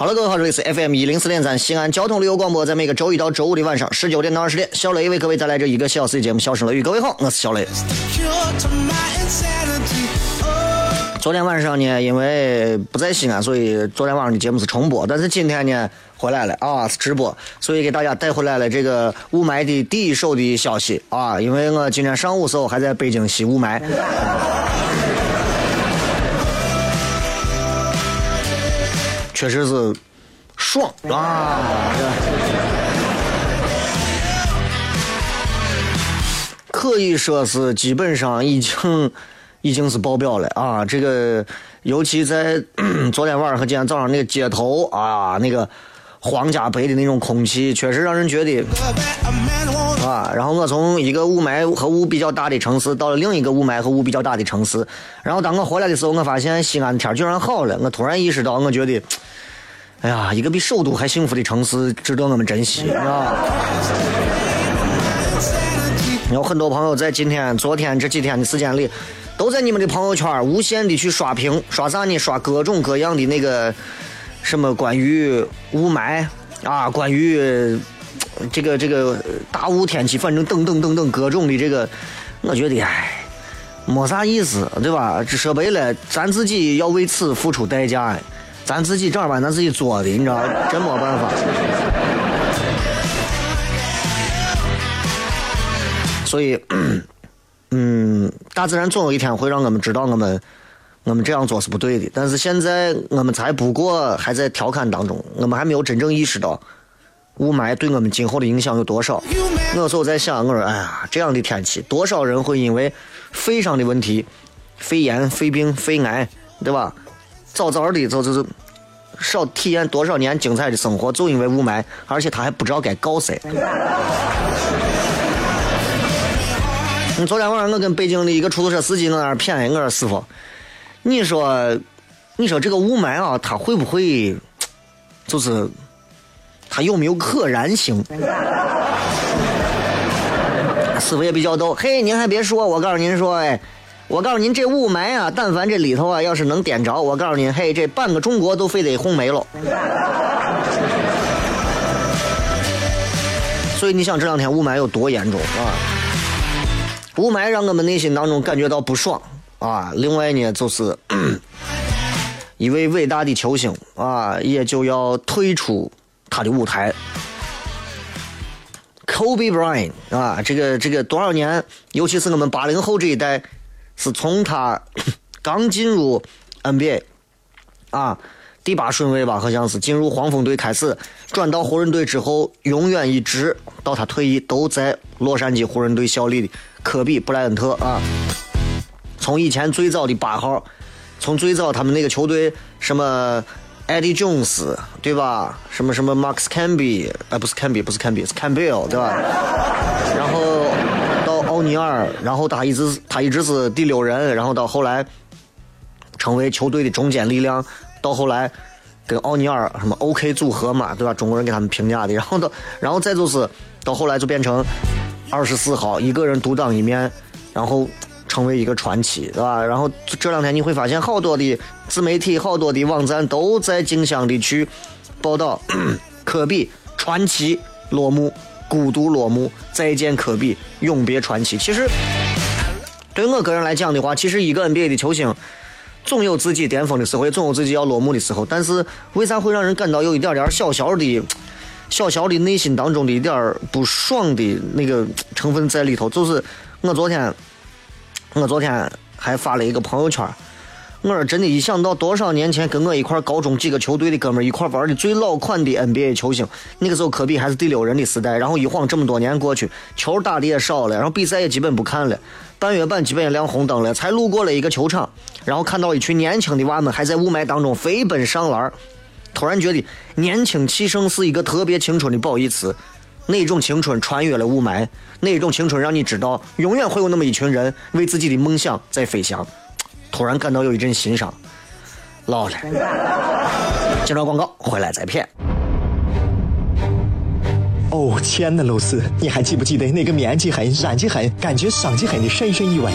好了，各位好，这里是 FM 一零四点三西安交通旅游广播，在每个周一到周五的晚上十九点到二十点，小雷为各位带来这一个小时的节目《笑声雷雨》。各位好，我是小雷。昨天晚上呢，因为不在西安，所以昨天晚上的节目是重播。但是今天呢，回来了啊，是直播，所以给大家带回来了这个雾霾的第一手的消息啊。因为我今天上午时候还在北京吸雾霾。确实是爽啊！可以说是基本上已经已经是爆表了啊！这个尤其在 昨天晚上和今天早上那个街头啊，那个皇家杯的那种空气，确实让人觉得啊。然后我从一个雾霾和雾比较大的城市到了另一个雾霾和雾比较大的城市，然后当我回来的时候，我发现西安的天居然好了。我突然意识到，我觉得。哎呀，一个比首都还幸福的城市，值得我们珍惜啊！有很多朋友在今天、昨天这几天的时间里，都在你们的朋友圈无限的去刷屏，刷啥呢？刷各种各样的那个什么关于雾霾啊，关于这个这个大雾天气，反正等等等等各种的这个，我觉得哎，没啥意思，对吧？这说白了，咱自己要为此付出代价。咱自己正儿八经咱自己做的，你知道，真没办法。所以，嗯，大自然总有一天会让我们知道，我们我们这样做是不对的。但是现在我们才不过还在调侃当中，我们还没有真正意识到雾霾对我们今后的影响有多少。有时候在想，我说，哎呀，这样的天气，多少人会因为肺上的问题、肺炎、肺病、肺癌，对吧？早早的就就是少体验多少年精彩的生活，就因为雾霾，而且他还不知道该告谁。你 昨天晚上我跟北京的一个出租车司机在那儿谝，我说师傅，你说，你说这个雾霾啊，它会不会，就是它有没有可燃性？师傅也比较逗，嘿，您还别说，我告诉您说，哎。我告诉您，这雾霾啊，但凡这里头啊，要是能点着，我告诉您，嘿，这半个中国都非得轰没了。所以你想这两天雾霾有多严重啊？雾霾让我们内心当中感觉到不爽啊。另外呢，就是一位伟大的球星啊，也就要退出他的舞台。Kobe Bryant 啊，这个这个多少年，尤其是我们八零后这一代。是从他 刚进入 NBA 啊第八顺位吧，好像是进入黄蜂队开始，转到湖人队之后，永远一直到他退役都在洛杉矶湖人队效力的科比布莱恩特啊。从以前最早的八号，从最早他们那个球队什么 Eddie Jones 对吧？什么什么 Max Camby 啊，不是 Camby，不是 Camby，是 Campbell 对吧？然后。奥尼尔，然后他一直他一直是第六人，然后到后来成为球队的中坚力量，到后来跟奥尼尔什么 OK 组合嘛，对吧？中国人给他们评价的，然后到然后再就是到后来就变成二十四号一个人独当一面，然后成为一个传奇，对吧？然后这两天你会发现，好多的自媒体、好多的网站都在竞相的去报道 科比传奇落幕，孤独落幕，再见科比，永别传奇。其实对我个人来讲的话，其实一个 NBA 的球星总有自己巅峰的时候，也总有自己要落幕的时候。但是为啥会让人感到有一点点小小的、小小的内心当中的一点不爽的那个成分在里头？就是我昨天。我昨天还发了一个朋友圈，我说真的，一想到多少年前跟我一块高中几个球队的哥们一块玩的最老款的 NBA 球星，那个时候科比还是第六人的时代。然后一晃这么多年过去，球打的也少了，然后比赛也基本不看了，半月板基本也亮红灯了。才路过了一个球场，然后看到一群年轻的娃们还在雾霾当中飞奔上篮，突然觉得年轻气盛是一个特别青春的褒义词。那种青春穿越了雾霾？那种青春让你知道永远会有那么一群人为自己的梦想在飞翔？突然感到有一阵心伤。老了。接着广告，回来再骗。哦，亲爱的露丝，你还记不记得那个棉积狠、染剂狠、感觉伤及狠的深深意外？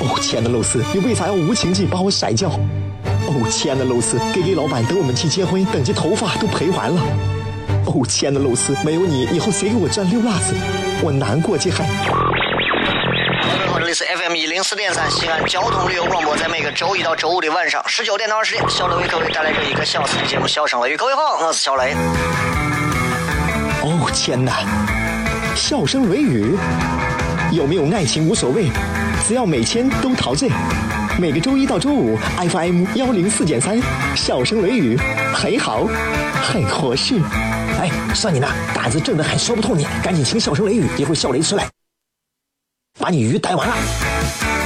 哦，亲爱的露丝，你为啥要无情地把我甩掉？哦，亲爱的露丝给给老板等我们去结婚，等这头发都赔完了。哦，亲爱的露丝，没有你，以后谁给我赚六袜子？我难过极了。FM 一零四点三西安交通旅游广播，在每个周一到周五的晚上十九点到二十点，小雷为各位带来这一个小时的节目《笑声雷雨》。各位好，我是小雷。哦，天哪！笑声雷雨，有没有爱情无所谓，只要每天都陶醉。每个周一到周五，FM 幺零四点三，笑声雷雨，很好，很合适。哎，算你那胆子正的很，说不透你，赶紧请笑声雷雨，一会儿笑雷出来，把你鱼逮完了。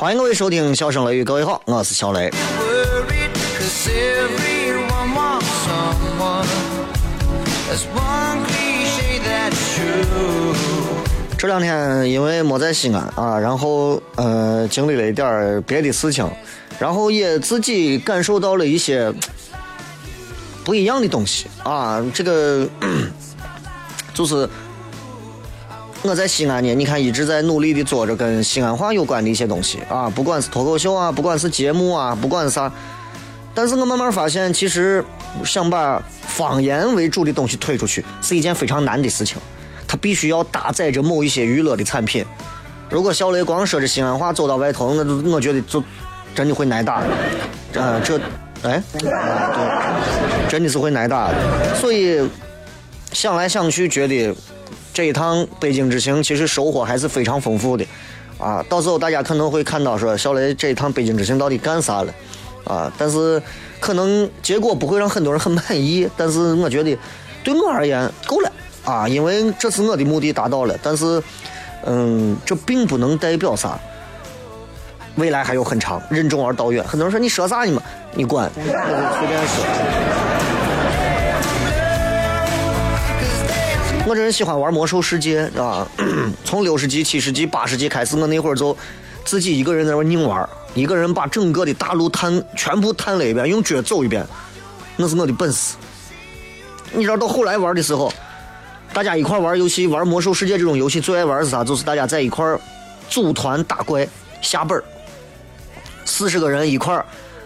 欢迎各位收听《笑声雷雨》，各位好，我是小雷。这两天因为没在西安啊，然后呃经历了一点别的事情，然后也自己感受到了一些不一样的东西啊，这个 就是。我在西安呢，你看一直在努力的做着跟西安话有关的一些东西啊，不管是脱口秀啊，不管是节目啊，不管是啥，但是我慢慢发现，其实想把方言为主的东西推出去是一件非常难的事情，它必须要搭载着某一些娱乐的产品。如果小雷光说着西安话走到外头，那我觉得就真的会挨打。呃，这，哎，对，真的是会挨打的。所以想来想去，觉得。这一趟北京之行，其实收获还是非常丰富的，啊，到时候大家可能会看到说小雷这一趟北京之行到底干啥了，啊，但是可能结果不会让很多人很满意，但是我觉得对我而言够了，啊，因为这次我的目的达到了，但是，嗯，这并不能代表啥，未来还有很长，任重而道远。很多人说你说啥呢嘛？你管，随便说。我这人喜欢玩魔兽世界，啊，从六十级、七十级、八十级开始，我那会儿就自己一个人在那硬玩，一个人把整个的大陆探全部探了一遍，用脚走一遍，那是我的本事。你知道到后来玩的时候，大家一块玩游戏，玩魔兽世界这种游戏最爱玩是啥？就是大家在一块组团打怪下本四十个人一块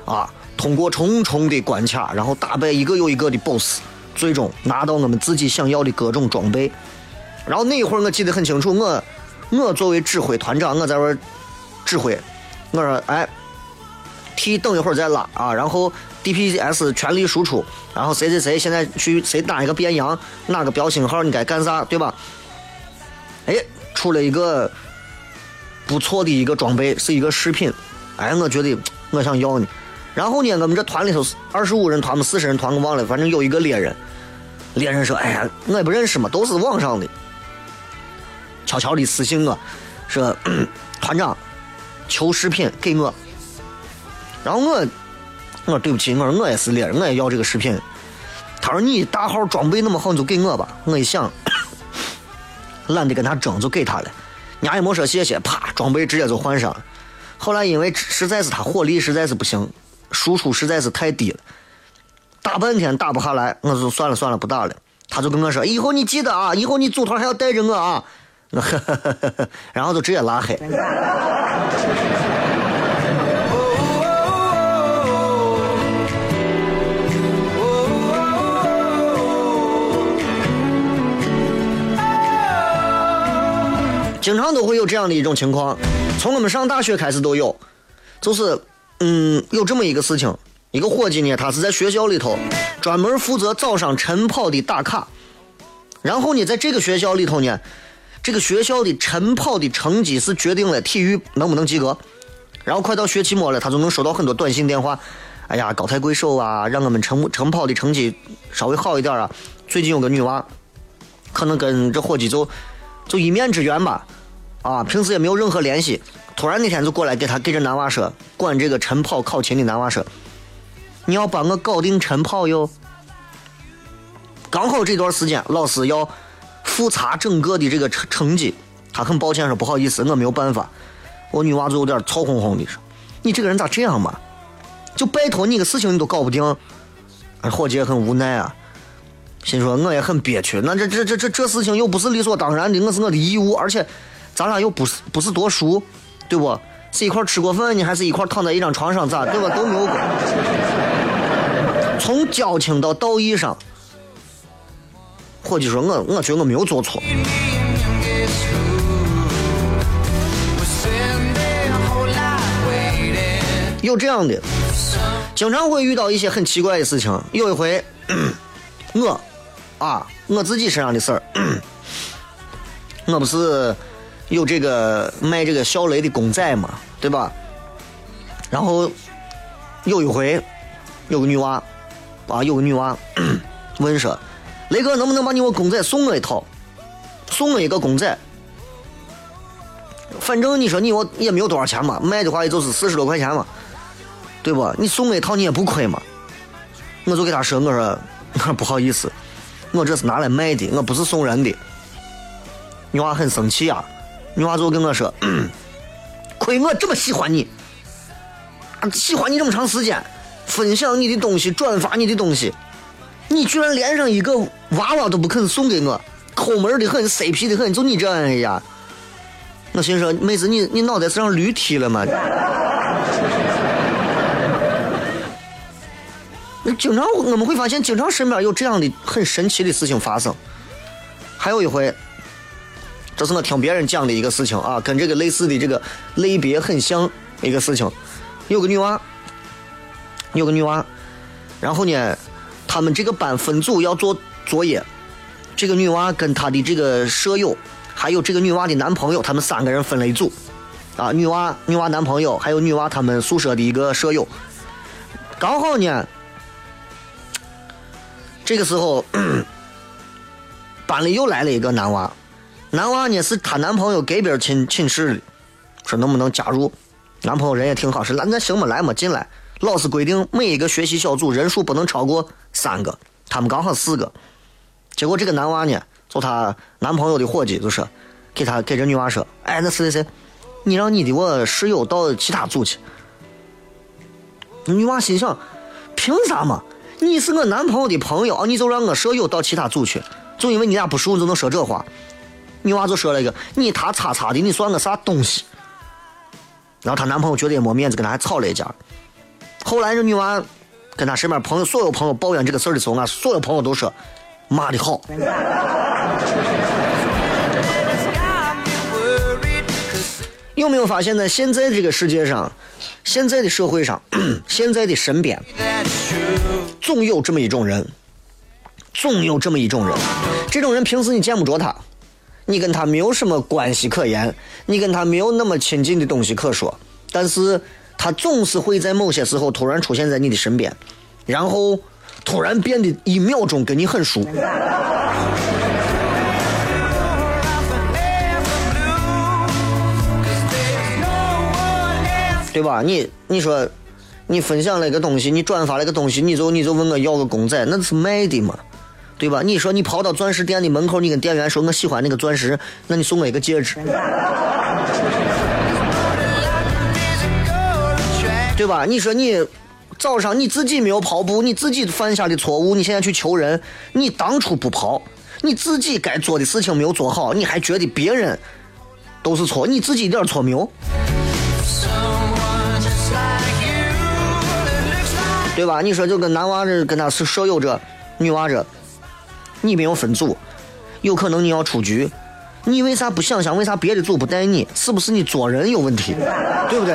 啊，通过重重的关卡，然后打败一个又一个的 BOSS。最终拿到我们自己想要的各种装备，然后那一会儿我记得很清楚，我我作为指挥团长，我在那指挥，我说哎，T 等一会儿再拉啊，然后 DPS 全力输出，然后谁谁谁现在去谁打一个变羊，哪个标星号你该干啥，对吧？哎，出了一个不错的一个装备，是一个饰品，哎，我觉得我想要呢。然后呢，我们这团里头是二十五人团，嘛四十人团，我忘了，反正有一个猎人。猎人说：“哎呀，我也不认识嘛，都是网上的。”悄悄的私信我，说团长求视频给我。然后我我对不起，我说我也是猎人，我也要这个视频。他说你大号装备那么好，你就给我吧。我一想，懒得跟他争，就给他了。伢也没说谢谢，啪，装备直接就换上了。后来因为实在是他火力实在是不行，输出实在是太低了，打半天打不下来，我就算了算了，不打了。他就跟我说：“以后你记得啊，以后你组团还要带着我啊。”然后就直接拉黑。经常都会有这样的一种情况，从我们上大学开始都有，就是嗯，有这么一个事情，一个伙计呢，他是在学校里头专门负责早上晨跑的打卡，然后呢，在这个学校里头呢，这个学校的晨跑的成绩是决定了体育能不能及格，然后快到学期末了，他就能收到很多短信电话，哎呀，高抬贵手啊，让我们晨晨跑的成绩稍微好一点啊。最近有个女娃，可能跟这伙计就就一面之缘吧。啊，平时也没有任何联系，突然那天就过来给他给这男娃说，管这个晨跑考勤的男娃说，你要帮我搞定晨跑哟。刚好这段时间老师要复查整个的这个成成绩，他很抱歉说不好意思，我没有办法。我女娃就有点操哄哄的说，你这个人咋这样嘛？就拜托你个事情你都搞不定。伙计也很无奈啊，心说我也很憋屈，那这这这这这事情又不是理所当然的，我是我的义务，而且。咱俩又不是不是多熟，对不？是一块吃过饭呢，还是一块躺在一张床上咋？对吧？都没有过。从交情到道义上，伙计说我我觉得我没有做错。有这样的，经常会遇到一些很奇怪的事情。有一回，我啊，我自己身上的事儿，我不是。有这个卖这个小雷的公仔嘛，对吧？然后有一回，有个女娃啊，有个女娃 问说：“雷哥，能不能把你我公仔送我一套？送我一个公仔。反正你说你我也没有多少钱嘛，卖的话也就是四十多块钱嘛，对不？你送我一套你也不亏嘛。”我就给他说：“我说，我 说不好意思，我这是拿来卖的，我不是送人的。”女娃很生气啊。女娃就跟我说：“ 亏我这么喜欢你，喜欢你这么长时间，分享你的东西，转发你的东西，你居然连上一个娃娃都不肯送给我，抠门的很，色皮的很，就你这样，哎呀！我心说，妹子，你你脑袋是让驴踢了吗？那经常我们会发现，经常身边有这样的很神奇的事情发生。还有一回。”这是我听别人讲的一个事情啊，跟这个类似的这个类别很像一个事情。有个女娃，有个女娃，然后呢，他们这个班分组要做作业。这个女娃跟她的这个舍友，还有这个女娃的男朋友，他们三个人分了一组。啊，女娃、女娃男朋友，还有女娃他们宿舍的一个舍友。刚好呢，这个时候 班里又来了一个男娃。男娃呢是她男朋友隔壁寝寝室的，说能不能加入？男朋友人也挺好，说那那行嘛，来嘛进来。老师规定每一个学习小组人数不能超过三个，他们刚好四个。结果这个男娃呢，就她男朋友的伙计就说，给他给这女娃说，哎，那谁谁谁，你让你的我室友到其他组去。女娃心想，凭啥嘛？你是我男朋友的朋友，你就让我舍友到其他组去，就因为你俩不熟，就能说这话？女娃就说了一个：“你他叉叉的，你算个啥东西？”然后她男朋友觉得也没面子，跟她还吵了一架。后来这女娃跟她身边朋友所有朋友抱怨这个事儿的时候，俺所有朋友都说：“妈的好。” 有没有发现，在现在这个世界上，现在的社会上，现在的身边，总有这么一种人，总有这么一种人。这种人平时你见不着他。你跟他没有什么关系可言，你跟他没有那么亲近的东西可说，但是他总是会在某些时候突然出现在你的身边，然后突然变得一秒钟跟你很熟。对吧？你你说，你分享了一个东西，你转发了一个东西，你就你就问我要个公仔，那是卖的嘛？对吧？你说你跑到钻石店的门口，你跟店员说我喜欢那个钻石，那你送我一个戒指，对吧？你说你早上你自己没有跑步，你自己犯下的错误，你现在去求人，你当初不跑，你自己该做的事情没有做好，你还觉得别人都是错，你自己一点错没有？对吧？你说就跟男娃这跟他是舍友这，女娃这。你没有分组，有可能你要出局，你为啥不想想为啥别的组不带你？是不是你做人有问题？对不对？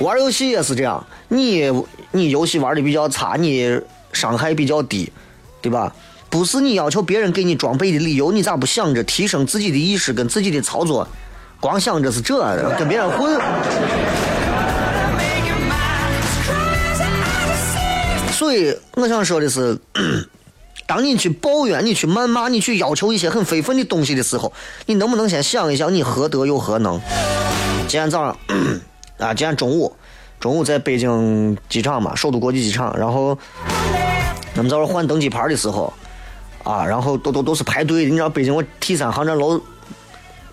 玩游戏也是这样，你你游戏玩的比较差，你伤害比较低，对吧？不是你要求别人给你装备的理由，你咋不想着提升自己的意识跟自己的操作？光想着是这跟别人混。所以我想说的是，当你去抱怨、你去谩骂、你去要求一些很非分的东西的时候，你能不能先想一想，你何德又何能？今天早上啊，今天中午，中午在北京机场嘛，首都国际机场，然后我们在这换登机牌的时候，啊，然后都都都是排队。你知道北京我 T 三航站楼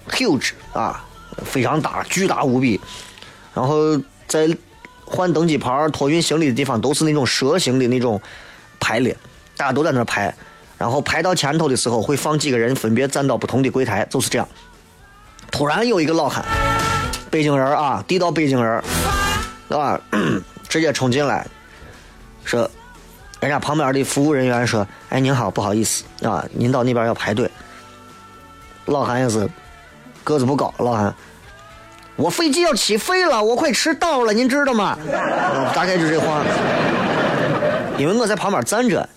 huge 啊，非常大，巨大无比，然后在。换登机牌、托运行李的地方都是那种蛇形的那种排列，大家都在那排。然后排到前头的时候，会放几个人分别站到不同的柜台，就是这样。突然有一个老汉，北京人啊，地道北京人，啊，直接冲进来，说：“人家旁边的服务人员说，哎，您好，不好意思啊，您到那边要排队。”老汉也是个子不高，老汉。我飞机要起飞了，我快迟到了，您知道吗？大概就这话。因为我在旁边站着，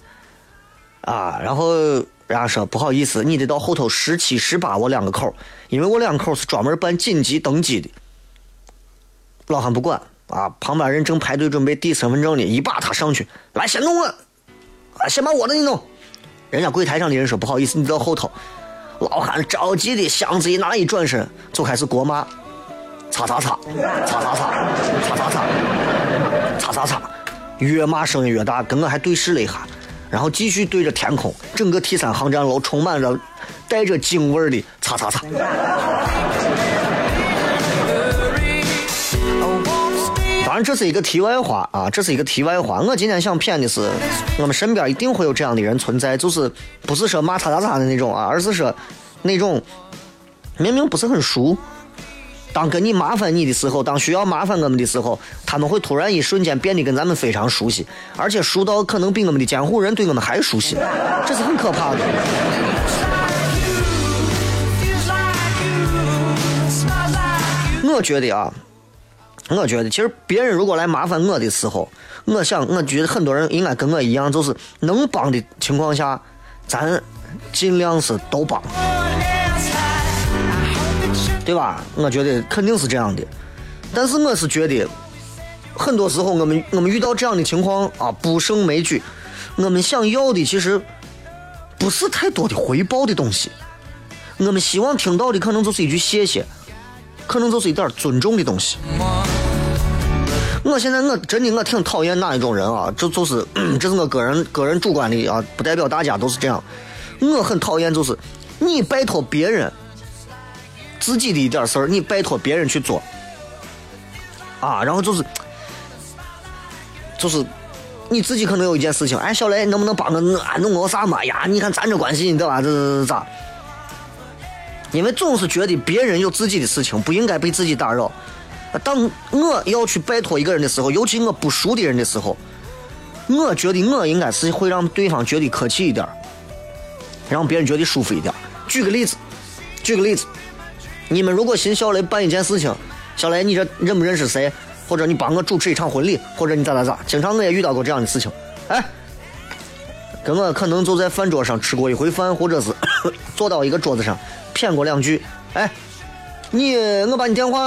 啊，然后人家说不好意思，你得到后头十七、十八我两个口，因为我两口是专门办紧急登机的。老汉不管啊，旁边人正排队准备递身份证呢，一把他上去，来先弄我啊，先把我的你弄。人家柜台上的人说不好意思，你到后头。老汉着急的箱子一拿一转身就开始国骂。擦擦擦，擦擦擦，擦擦擦，擦擦擦，越骂声音越大，跟我还对视了一下，然后继续对着天空，整个 T 三航站楼充满了带着京味儿的擦擦擦。当然这是一个题外话啊，这是一个题外话。我今天想骗的是，我们身边一定会有这样的人存在，就是不是说骂擦擦擦的那种啊，而是说那种明明不是很熟。当跟你麻烦你的时候，当需要麻烦我们的时候，他们会突然一瞬间变得跟咱们非常熟悉，而且熟到可能比我们的监护人对我们还熟悉，这是很可怕的。我觉得啊，我觉得其实别人如果来麻烦我的时候，我想，我觉得很多人应该跟我一样，就是能帮的情况下，咱尽量是都帮。对吧？我觉得肯定是这样的，但是我是觉得，很多时候我们我们遇到这样的情况啊，不胜枚举。我们想要的其实不是太多的回报的东西，我们希望听到的可能就是一句谢谢，可能就是一点尊重的东西。我现在我真的我挺讨厌哪一种人啊，这就是这是我个人 个人主观的啊，不代表大家都是这样。我很讨厌就是你拜托别人。自己的一点事儿，你拜托别人去做，啊，然后就是，就是你自己可能有一件事情，哎，小雷能不能帮个我弄个啥嘛？呀，你看咱这关系，你对吧？这这咋？因为总是觉得别人有自己的事情，不应该被自己打扰。当我要去拜托一个人的时候，尤其我不熟的人的时候，我觉得我应该是会让对方觉得客气一点，让别人觉得舒服一点。举个例子，举个例子。你们如果寻小雷办一件事情，小雷，你这认不认识谁？或者你帮我主持一场婚礼，或者你咋咋咋？经常我也遇到过这样的事情。哎，跟我可能就在饭桌上吃过一回饭，或者是 坐到一个桌子上谝过两句。哎，你我把你电话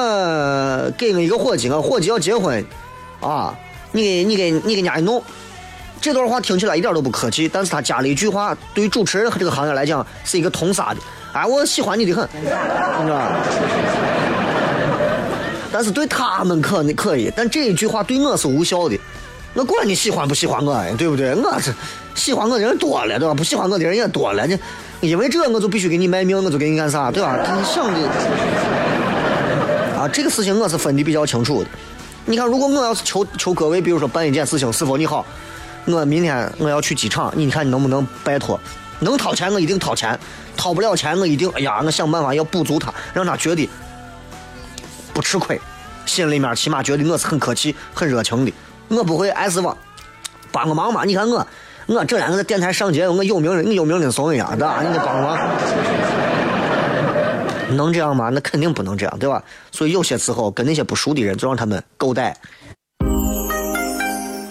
给我一个伙计，我伙计要结婚啊，你给你给你给人家一弄。这段话听起来一点都不客气，但是他加了一句话，对于主持人这个行业来讲是一个通杀的。哎，我喜欢你的很，你知道吧？但是对他们可你可以，但这一句话对我是无效的。我管你喜欢不喜欢我呀，对不对？我是喜欢我的人多了，对吧？不喜欢我的人也多了，你因为这我就必须给你卖命，我就给你干啥，对吧？你想的啊，这个事情我是分的比较清楚的。你看，如果我要是求求各位，比如说办一件事情，是否你好？我明天我要去机场，你看你能不能拜托？能掏钱我一定掏钱，掏不了钱我一定哎呀，我想办法要补足他，让他觉得不吃亏，心里面起码觉得我是很客气、很热情的。我不会碍事吧？帮个忙嘛！你看我，我这两个在电台上节目，我有名的，你有名的怂一下，对吧？你得帮个忙。能这样吗？那肯定不能这样，对吧？所以有些时候跟那些不熟的人，就让他们狗带。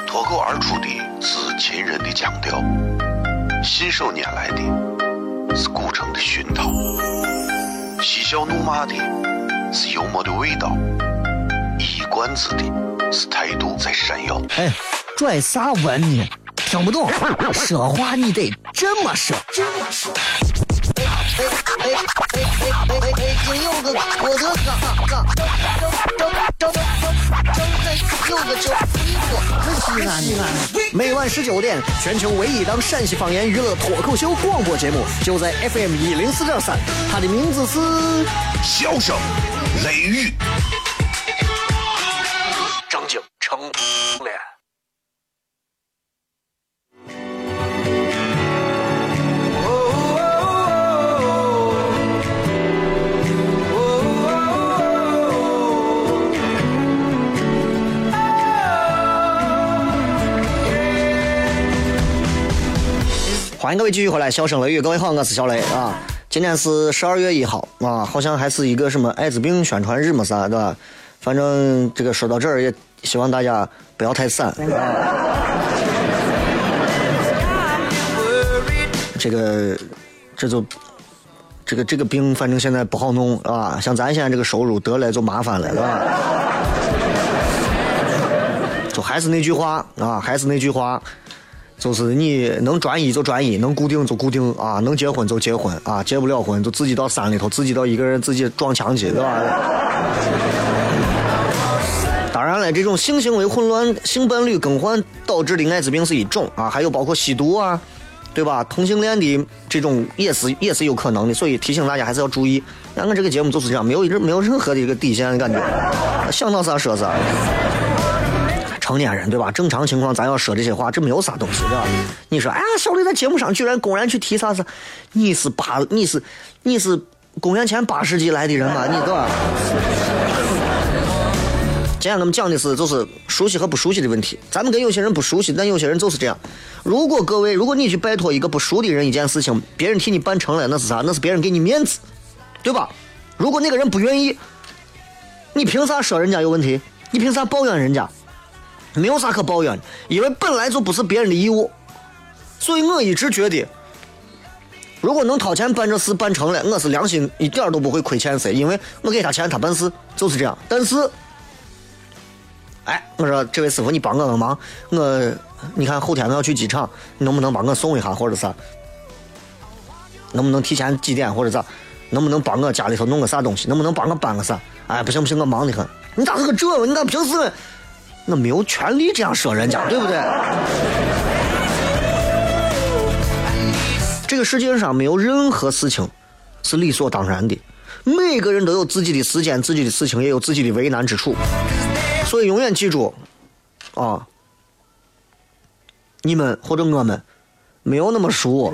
脱口而出的是秦人的腔调，信手拈来的是古城的熏陶，嬉笑怒骂的是幽默的味道，一冠子的。是态度在闪耀。哎，拽啥文呢？听不懂，说话你得这么说。这么说。嘿嘿嘿嘿嘿嘿嘿，金柚哥哥，我的哥哥。每晚十九点，全球唯一档陕西方言娱乐脱口秀广播节目就在 FM 一零四点三它的名字是。笑声。雷雨。张景成。脸。欢迎各位继续回来，笑声雷雨，各位好，我是小雷啊。今天是十二月一号啊，好像还是一个什么艾滋病宣传日么啥的。反正这个说到这儿，也希望大家不要太散。啊这个，这就，这个这个病，反正现在不好弄啊。像咱现在这个收入得了就麻烦了，是吧？就还是那句话啊，还是那句话，就是你能专一就专一，能固定就固定啊，能结婚就结婚啊，结不了婚就自己到山里头，自己到一个人自己撞墙去，对吧？当然了，这种性行为混乱、性伴侣更换导致的艾滋病是一种啊，还有包括吸毒啊，对吧？同性恋的这种也是也是有可能的，所以提醒大家还是要注意。咱们这个节目就是这样，没有任没有任何的一个底线的感觉，想到啥说啥。成年人对吧？正常情况咱要说这些话，这没有啥东西，对吧？你说，哎呀，小李在节目上居然公然去提啥啥？你是八，你是你是公元前八世纪来的人吗？你对吧？今天我们讲的是就是熟悉和不熟悉的问题。咱们跟有些人不熟悉，但有些人就是这样。如果各位，如果你去拜托一个不熟的人一件事情，别人替你办成了，那是啥？那是别人给你面子，对吧？如果那个人不愿意，你凭啥说人家有问题？你凭啥抱怨人家？没有啥可抱怨的，因为本来就不是别人的义务。所以我一直觉得，如果能掏钱办这事办成了，我是良心一点都不会亏欠谁，因为我给他钱，他办事就是这样。但是。哎，我说这位师傅，你帮我个忙，我你看后天我要去机场，你能不能帮我送一下或者啥？能不能提前几点或者咋？能不能帮我家里头弄个啥东西？能不能帮我搬个啥？哎，不行不行，我忙得很。你咋是个这？你咋平时我没有权利这样说人家，对不对？这个世界上没有任何事情是理所当然的，每个人都有自己的时间、自己的事情，也有自己的为难之处。所以永远记住，啊，你们或者我们没有那么熟。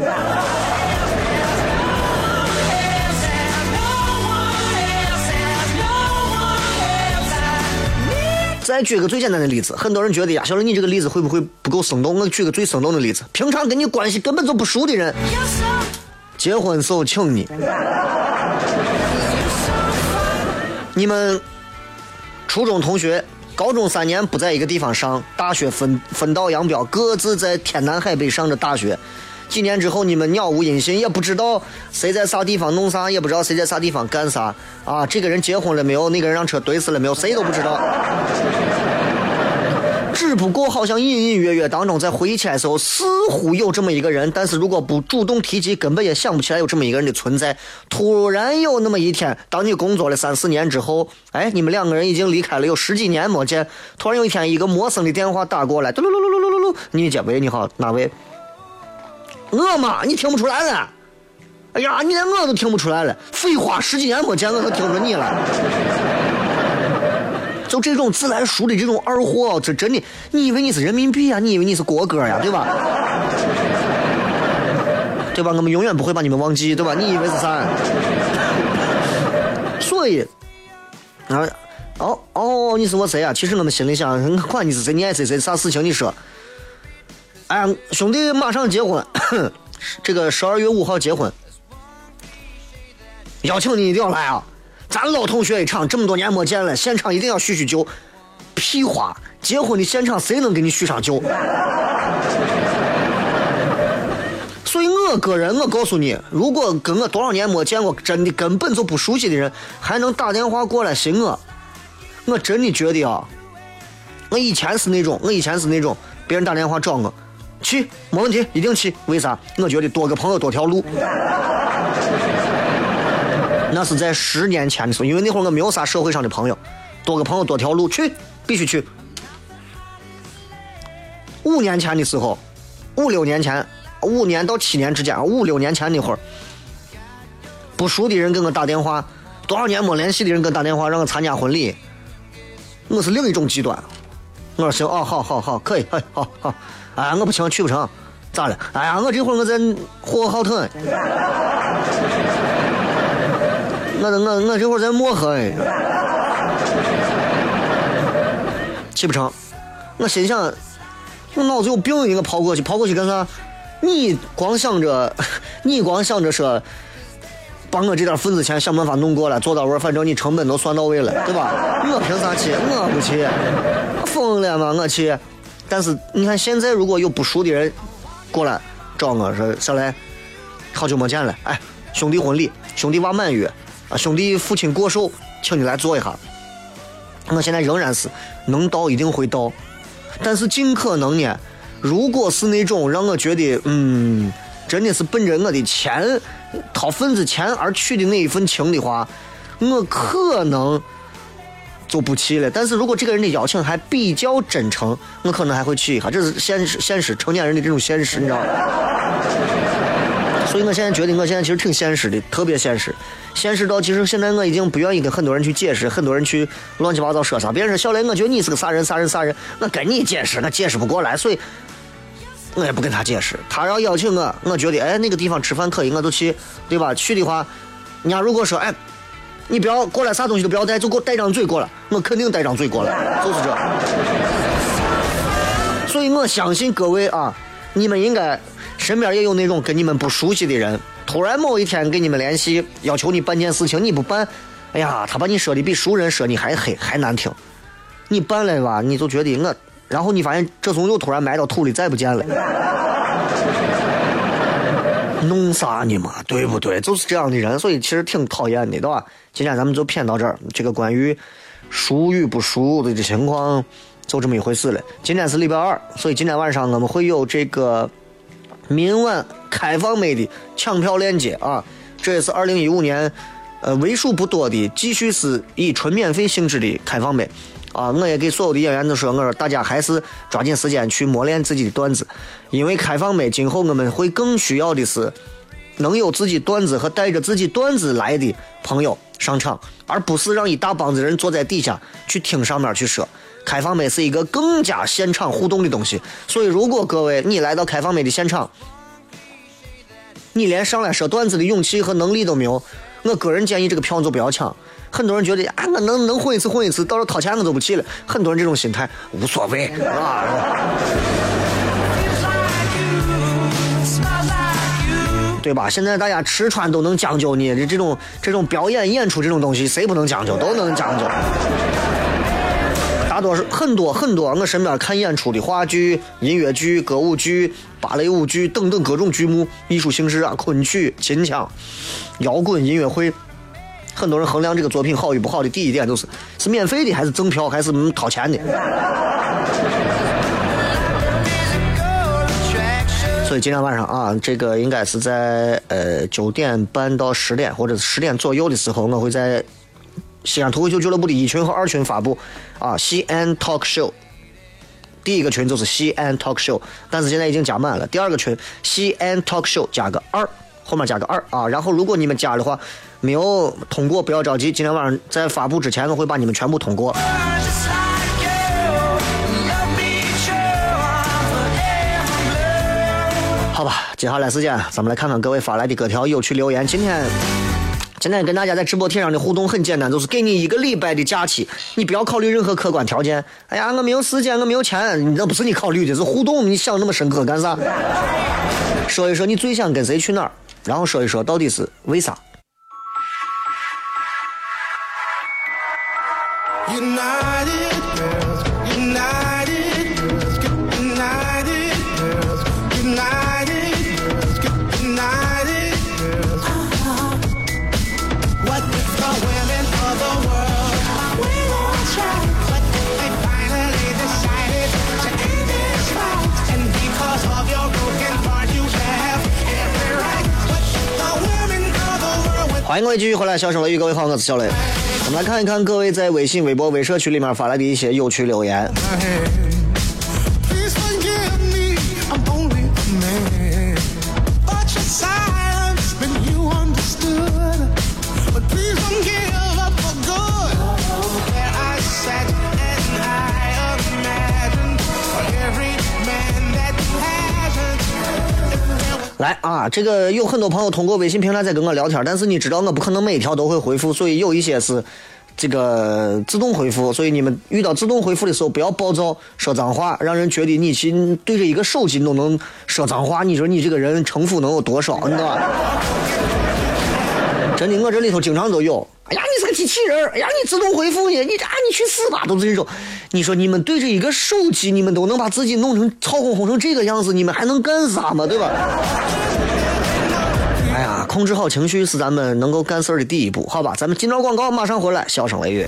再举个最简单的例子，很多人觉得呀，小刘你这个例子会不会不够生动？我举个最生动的例子，平常跟你关系根本就不熟的人，结婚时候请你，你们初中同学。高中三年不在一个地方上，大学分分道扬镳，各自在天南海北上着大学。几年之后，你们杳无音信，也不知道谁在啥地方弄啥，也不知道谁在啥地方干啥。啊，这个人结婚了没有？那个人让车怼死了没有？谁都不知道。只不过好像隐隐约约当中在回忆起来的时候，似乎有这么一个人，但是如果不主动提及，根本也想不起来有这么一个人的存在。突然有那么一天，当你工作了三四年之后，哎，你们两个人已经离开了有十几年没见，突然有一天一个陌生的电话打过来，嘟噜噜噜噜噜噜，你接，喂，你好，哪位？我嘛，你听不出来了？哎呀，你连我都听不出来了。废话，十几年没见，我都听出你了。就这种自来熟的这种二货，这真的，你以为你是人民币啊？你以为你是国歌呀？对吧？对吧？我们永远不会把你们忘记，对吧？你以为是啥？所以，啊，哦哦，你是我谁啊？其实我们心里想，管你是谁，你爱谁谁，啥事情你说。哎，兄弟，马上结婚，这个十二月五号结婚，邀请你一定要来啊！咱老同学一场，这么多年没见了，现场一定要叙叙旧。屁话，结婚的现场谁能给你叙上旧？所以我个人，我告诉你，如果跟我多少年没见过，真的根本就不熟悉的人，还能打电话过来寻我，我真的觉得啊，我以前是那种，我以前是那种，别人打电话找我。去，没问题，一定去。为啥？我觉得多个朋友多条路。那是在十年前的时候，因为那会儿我没有啥社会上的朋友，多个朋友多条路，去，必须去。五年前的时候，五六年前，五年到七年之间，五六年前那会儿，不熟的人给我打电话，多少年没联系的人给我打电话让我参加婚礼，我是另一种极端。我说行，哦，好好好，可以，哎，好好。哎，我不行，去不成，咋了？哎呀，我这会儿我在火好疼，我我我这会儿在漠河，去不成。我心想，我脑子有病，你我跑过去，跑过去干啥？你光想着，你光想着说，把我这点份子钱想办法弄过来，做到位，反正你成本都算到位了，对吧？我凭啥去？我不去，疯了吗？我去。但是你看，现在如果有不熟的人过来找我说：“小雷，好久没见了，哎，兄弟婚礼，兄弟娃满月，啊，兄弟父亲过寿，请你来坐一下。”我现在仍然是能到一定会到，但是尽可能呢，如果是那种让我觉得嗯，真的是奔着我的钱掏份子钱而去的那一份情的话，我可能。就不去了。但是如果这个人的邀请还比较真诚，我可能还会去一下。这是现实，现实成年人的这种现实，你知道吗？所以我现在觉得，我现在其实挺现实的，特别现实。现实到其实现在我已经不愿意跟很多人去解释，很多人去乱七八糟说啥。别人说小雷，我觉得你是个啥人，啥人，啥人，我跟你解释，我解释不过来，所以我也不跟他解释。他要邀请我，我觉得哎那个地方吃饭可以，我就去，对吧？去的话，人家如果说哎。你不要过来，啥东西都不要带，就给我带张嘴过来。我肯定带张嘴过来，就是这。所以我相信各位啊，你们应该身边也有那种跟你们不熟悉的人，突然某一天给你们联系，要求你办件事情，你不办，哎呀，他把你说的比熟人说你还黑还难听。你办了吧，你就觉得我，然后你发现这怂又突然埋到土里，再不见了。弄啥呢嘛，对不对？就是这样的人，所以其实挺讨厌的，对吧？今天咱们就谝到这儿。这个关于熟与不熟的这情况，就这么一回事了。今天是礼拜二，所以今天晚上我们会有这个明晚开放美的抢票链接啊！这也是二零一五年呃为数不多的继续是以纯免费性质的开放美。啊！我也给所有的演员都说，我说大家还是抓紧时间去磨练自己的段子，因为开放美今后我们会更需要的是能有自己段子和带着自己段子来的朋友上场，而不是让一大帮子人坐在底下去听上面去说。开放美是一个更加现场互动的东西，所以如果各位你来到开放美的现场，你连上来说段子的勇气和能力都没有，我个人建议这个票就不要抢。很多人觉得啊，我能能混一次混一次，到时候掏钱我都不去了。很多人这种心态无所谓 啊。对吧？现在大家吃穿都能讲究呢，这这种这种表演演出这种东西，谁不能讲究？都能讲究。大多数很多很多，我身边看演出的话剧、音乐剧、歌舞剧、芭蕾舞剧等等各种剧目、艺术形式啊，昆曲、秦腔、摇滚音乐会。很多人衡量这个作品好与不好的第一点就是是免费的还是赠票还是掏钱的。所以今天晚上啊，这个应该是在呃九点半到十点或者十点左右的时候，我会在西安脱口秀俱乐部的一群和二群发布啊西安 talk show。第一个群就是西安 talk show，但是现在已经加满了。第二个群西安 talk show 加个二，后面加个二啊。然后如果你们加的话，没有通过，不要着急，今天晚上在发布之前，我会把你们全部通过。好吧，接下来时间，咱们来看看各位发来的各条有趣留言。今天，今天跟大家在直播贴上的互动很简单，就是给你一个礼拜的假期，你不要考虑任何客观条件。哎呀，我没有时间，我没有钱，那不是你考虑的，是互动。你想那么深刻干啥？说一说你最想跟谁去哪儿，然后说一说到底是为啥。欢迎各位继续回来，小声雷雨，各位好，我是小雷。我们来看一看各位在微信、微博、微社区里面发来的一些有趣留言。啊，这个有很多朋友通过微信平台在跟我聊天，但是你知道我不可能每一条都会回复，所以有一些是这个自动回复，所以你们遇到自动回复的时候不要暴躁说脏话，让人觉得你去对着一个手机都能说脏话，你说你这个人城府能有多少？你知道吧？真的，我这里头经常都有。哎呀，你是个机器人！哎呀，你自动回复你，你啊，你去死吧！都这种。你说你们对着一个手机，你们都能把自己弄成操控成这个样子，你们还能干啥嘛？对吧？控制好情绪是咱们能够干事的第一步，好吧？咱们今朝广告，马上回来，笑声雷雨。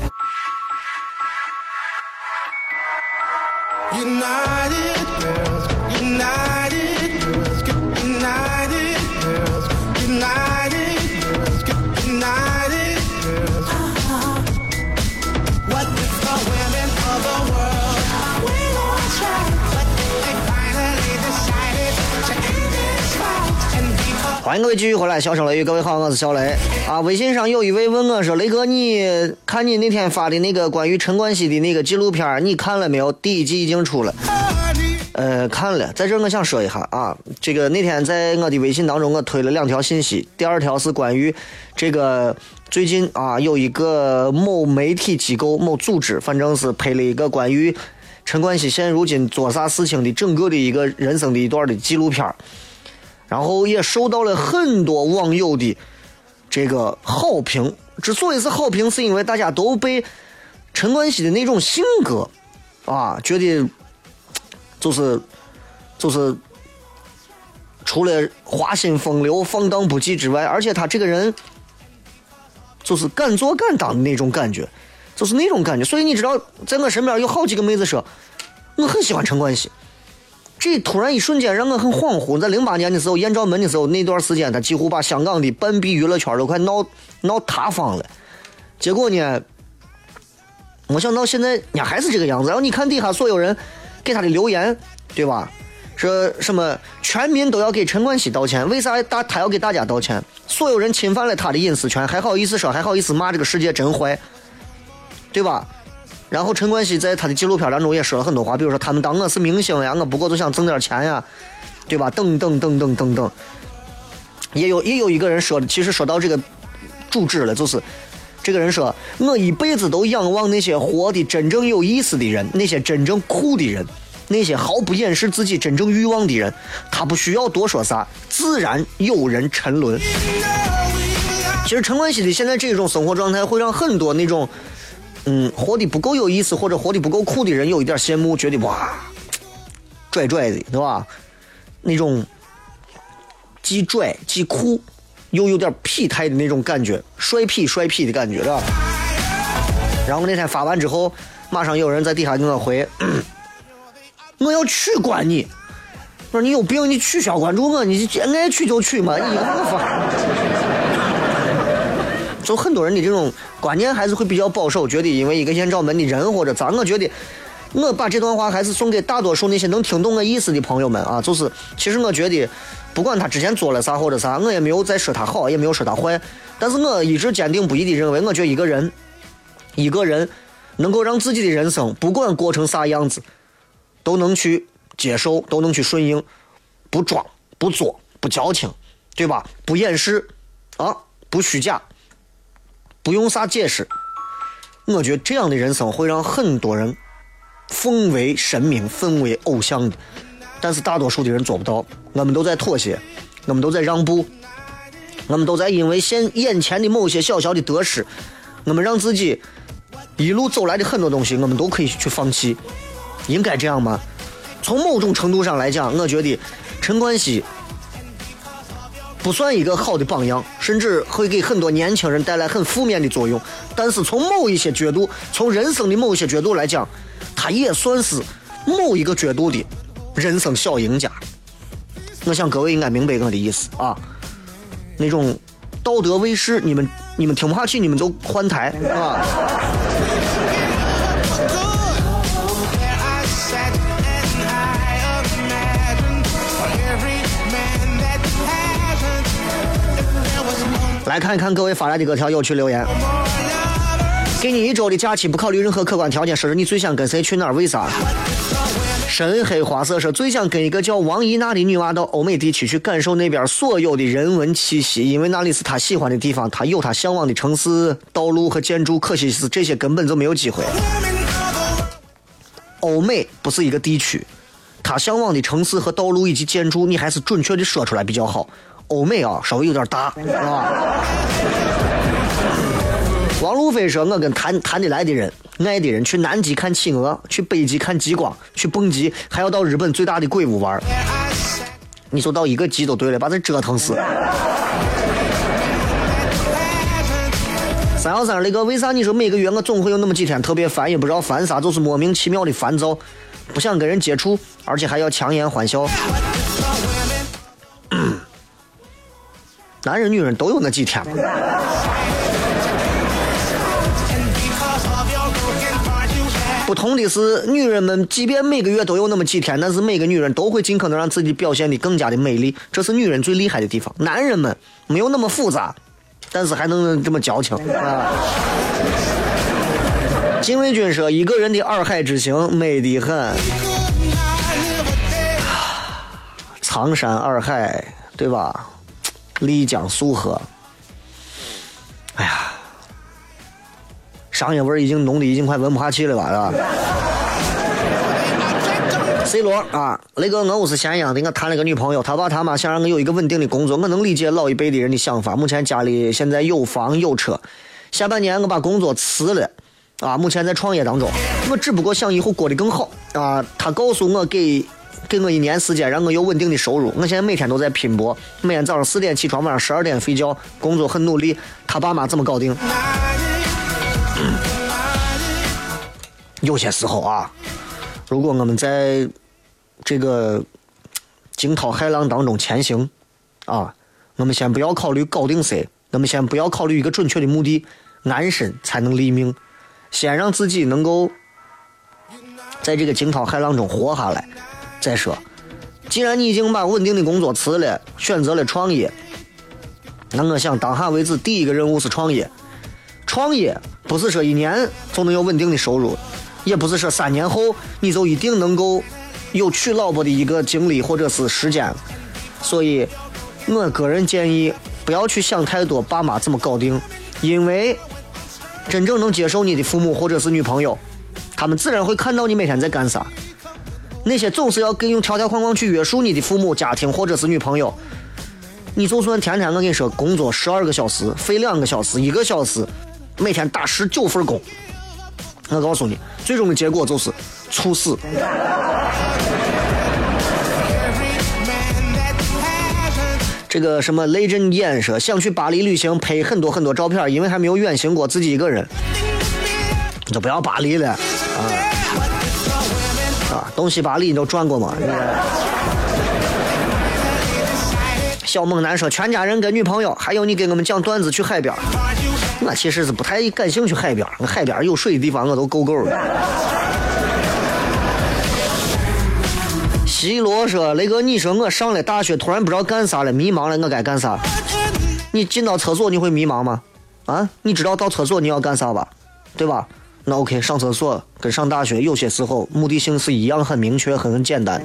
欢迎各位继续回来，笑声雷雨，各位好，我是小雷啊。微信上有一位问我说：“雷哥，你看你那天发的那个关于陈冠希的那个纪录片，你看了没有？第一季已经出了。”呃，看了。在这我想说一下啊，这个那天在我的微信当中，我推了两条信息。第二条是关于这个最近啊，有一个某媒体机构、某组织，反正是拍了一个关于陈冠希现如今做啥事情的整个的一个人生的一段的纪录片。然后也受到了很多网友的这个好评。之所以是好评，是因为大家都被陈冠希的那种性格啊，觉得就是就是除了花心风流、放荡不羁之外，而且他这个人就是敢做敢当的那种感觉，就是那种感觉。所以你知道，在我身边有好几个妹子说，我很喜欢陈冠希。这突然一瞬间让我很恍惚。在零八年的时候，艳照门的时候，那段时间他几乎把香港的半壁娱乐圈都快闹闹塌方了。结果呢，没想到现在伢还是这个样子。然后你看底下所有人给他的留言，对吧？说什么全民都要给陈冠希道歉？为啥大他要给大家道歉？所有人侵犯了他的隐私权，还好意思说，还好意思骂这个世界真坏，对吧？然后陈冠希在他的纪录片当中也说了很多话，比如说他们当我是明星呀，我不过就想挣点钱呀，对吧？等等等等等等。也有也有一个人说，其实说到这个主旨了，就是这个人说，我一辈子都仰望那些活的真正有意思的人，那些真正酷的人，那些毫不掩饰自己真正欲望的人，他不需要多说啥，自然有人沉沦。其实陈冠希的现在这种生活状态，会让很多那种。嗯，活的不够有意思或者活的不够酷的人有一点羡慕，觉得哇，拽拽的，对吧？那种既拽既酷，又有点痞态的那种感觉，帅痞帅痞的感觉，对吧？然后那天发完之后，马上有人在底下给我回：“ 我要取关你，我说你有病，你取消关注我，你爱取就取嘛，你我发。就很多人的这种观念还是会比较保守，觉得因为一个艳照门的人或者咋，我觉得我把这段话还是送给大多数那些能听懂我意思的朋友们啊，就是其实我觉得不管他之前做了啥或者啥，我也没有在说他好，也没有说他坏，但是我一直坚定不移的认为，我觉得一个人一个人能够让自己的人生不管过成啥样子，都能去接受，都能去顺应，不装不作不矫情，对吧？不掩饰啊，不虚假。不用啥解释，我觉得这样的人生会让很多人奉为神明、奉为偶像的。但是大多数的人做不到，我们都在妥协，我们都在让步，我们都在因为现眼前的某些小小的得失，我们让自己一路走来的很多东西，我们都可以去放弃。应该这样吗？从某种程度上来讲，我觉得陈冠希。不算一个好的榜样，甚至会给很多年轻人带来很负面的作用。但是从某一些角度，从人生的某一些角度来讲，他也算是某一个角度的人生小赢家。我想各位应该明白我的意思啊。那种道德卫士，你们你们听不下去，你们都换台啊。来看一看各位发来的各条有趣留言。给你一周的假期，不考虑任何客观条件，说说你最想跟谁去哪儿？为啥？深黑花色说最想跟一个叫王怡娜的女娃到欧美地区去感受那边所有的人文气息，因为那里是她喜欢的地方，她有她向往的城市、道路和建筑。可惜是这些根本就没有机会。欧美不是一个地区，她向往的城市和道路以及建筑，你还是准确的说出来比较好。欧美啊，稍微有点大，是吧。王路飞说：“我跟谈谈得来的人、爱的人，去南极看企鹅，去北极看极光，去蹦极，还要到日本最大的鬼屋玩。你说到一个极都对了，把这折腾死。”三幺三那个，为啥你说每个月我总会有那么几天特别烦，也不知道烦啥，就是莫名其妙的烦躁，不想跟人接触，而且还要强颜欢笑。男人、女人都有那几天。不同的是，女人们即便每个月都有那么几天，但是每个女人都会尽可能让自己表现的更加的美丽，这是女人最厉害的地方。男人们没有那么复杂，但是还能这么矫情啊！金卫军说：“一个人的洱海之行美得很，苍山洱海，对吧？”丽江素河，哎呀，商业味已经浓的已经快闻不下去了吧？是吧？C 罗啊，那个我是咸阳的，我谈了个女朋友，他爸他妈想让我有一个稳定的工作，我能理解老一辈的人的想法。目前家里现在有房有车，下半年我把工作辞了，啊，目前在创业当中，我只不过想以后过得更好啊。他告诉我给。给我一年时间，让我有稳定的收入。我现在每天都在拼搏，每天早上四点起床，晚上十二点睡觉，工作很努力。他爸妈怎么搞定？有些时候啊，如果我们在这个惊涛骇浪当中前行啊，我们先不要考虑搞定谁，我们先不要考虑一个准确的目的，安身才能立命。先让自己能够在这个惊涛骇浪中活下来。再说，既然你已经把稳定的工作辞了，选择了创业，那我想当下为止第一个任务是创业。创业不是说一年就能有稳定的收入，也不是说三年后你就一定能够有娶老婆的一个精力或者是时间。所以，我个人建议不要去想太多，爸妈怎么搞定，因为真正能接受你的父母或者是女朋友，他们自然会看到你每天在干啥。那些总是要跟用条条框框去约束你的父母、家庭或者是女朋友，你就算天天我跟你说工作十二个小时，睡两个小时，一个小时，每天打十九份工，我告诉你，最终的结果就是猝死。这个什么雷震演说想去巴黎旅行，拍很多很多照片，因为还没有远行过，自己一个人，你就不要巴黎了。东西巴黎你都转过吗？小猛男说：“全家人跟女朋友，还有你给我们讲段子去海边。”我其实是不太感兴趣海边，海边有水的地方我都够够的。西罗说：“雷哥，你说我上了大学，突然不知道干啥了，迷茫了，我该干啥？你进到厕所你会迷茫吗？啊，你知道到厕所你要干啥吧？对吧？那 OK，上厕所跟上大学有些时候目的性是一样，很明确，很很简单。”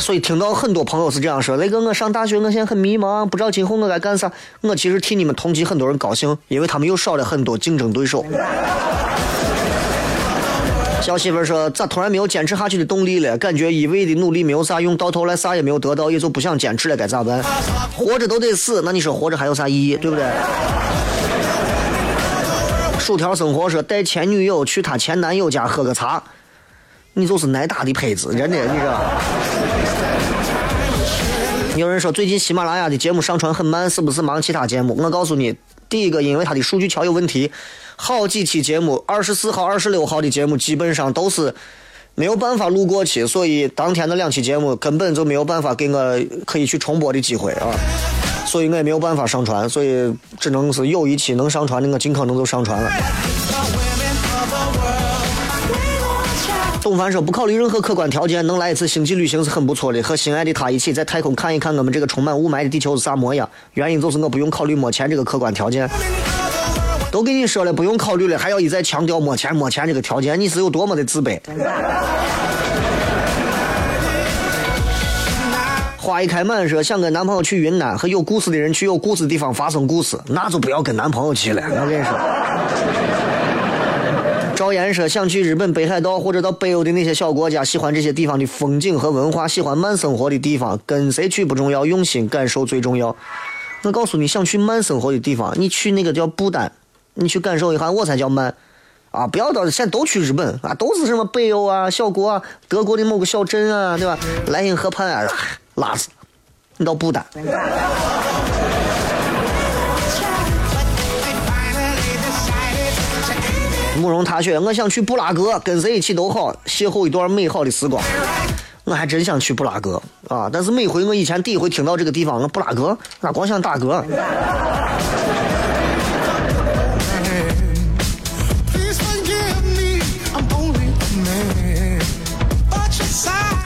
所以听到很多朋友是这样说：“雷哥，我上大学，我现在很迷茫，不知道今后我该干啥。”我其实替你们同级很多人高兴，因为他们又少了很多竞争对手。小媳妇说：“咋突然没有坚持下去的动力了？感觉一味的努力没有啥用，到头来啥也没有得到，也就不想坚持了，该咋办？活着都得死，那你说活着还有啥意义？对不对？”薯条生活说：“带前女友去他前男友家喝个茶，你就是挨打的胚子，真的，你知道。”有人说最近喜马拉雅的节目上传很慢，是不是忙其他节目？我告诉你，第一个因为它的数据桥有问题，好几期节目，二十四号、二十六号的节目基本上都是没有办法录过去，所以当天的两期节目根本就没有办法给我可以去重播的机会啊，所以我也没有办法上传，所以只能是有一期能上传的，我尽可能都上传了。董凡说：“不考虑任何客观条件，能来一次星际旅行是很不错的。和心爱的他一起在太空看一看我们这个充满雾霾的地球是啥模样。原因就是我不用考虑没钱这个客观条件。都给你说了，不用考虑了，还要一再强调没钱没钱这个条件，你是有多么的自卑。”花一开满说：“想跟男朋友去云南，和有故事的人去有故事的地方发生故事，那就不要跟男朋友去了。我跟你说。”赵岩说：“想去日本北海道或者到北欧的那些小国家，喜欢这些地方的风景和文化，喜欢慢生活的地方。跟谁去不重要，用心感受最重要。我告诉你，想去慢生活的地方，你去那个叫不丹，你去感受一下，我才叫慢啊！不要到现在都去日本啊，都是什么北欧啊、小国啊、德国的某个小镇啊，对吧？莱茵河畔啊，拉死你到不丹。”慕容踏雪，我想去布拉格，跟谁一起都好，邂逅一段美好的时光。我还真想去布拉格啊！但是每回我以前第一回听到这个地方，我布拉格，我光想打嗝。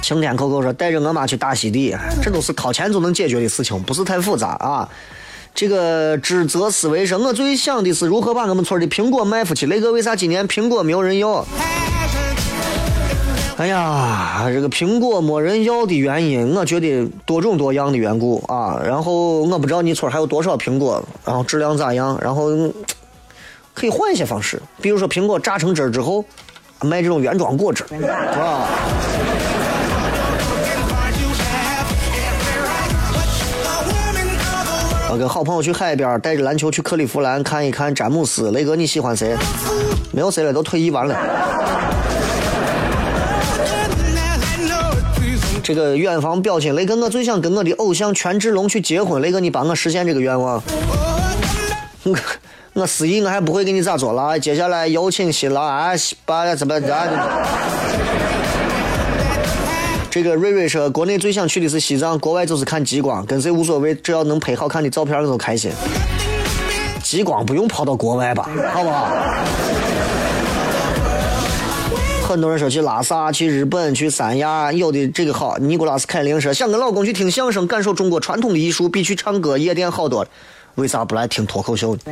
晴天扣扣说带着我妈去大溪地，这都是掏钱就能解决的事情，不是太复杂啊。这个指责思维说，我最想的是如何把我们村的苹果卖出去。雷哥，为啥今年苹果没有人要？哎呀，这个苹果没人要的原因，我觉得多种多样的缘故啊。然后我不知道你村还有多少苹果，然后质量咋样，然后可以换一些方式，比如说苹果榨成汁之后卖这种原装果汁，是吧？我跟好朋友去海边，带着篮球去克利夫兰看一看詹姆斯。雷哥，你喜欢谁？没有谁了，都退役完了。这个远方表情，雷哥，我最想跟我的偶像权志龙去结婚。雷哥，你帮我实现这个愿望。我我司仪我还不会给你咋做了。接下来有请新郎啊，把怎么咋？这个瑞瑞说，国内最想去的是西藏，国外就是看极光，跟谁无所谓，只要能拍好看的照片，我都开心。极光不用跑到国外吧，好不好？很多人说去拉萨、去日本、去三亚，有的这个好。尼古拉斯凯琳说，想跟老公去听相声，感受中国传统的艺术，比去唱歌夜店好多了。为啥不来听脱口秀呢？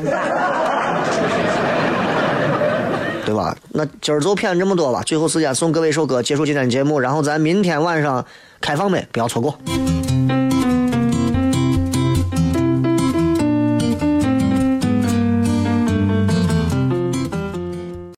对吧？那今儿就骗这么多吧。最后时间送各位一首歌，结束今天的节目。然后咱明天晚上开放呗，不要错过。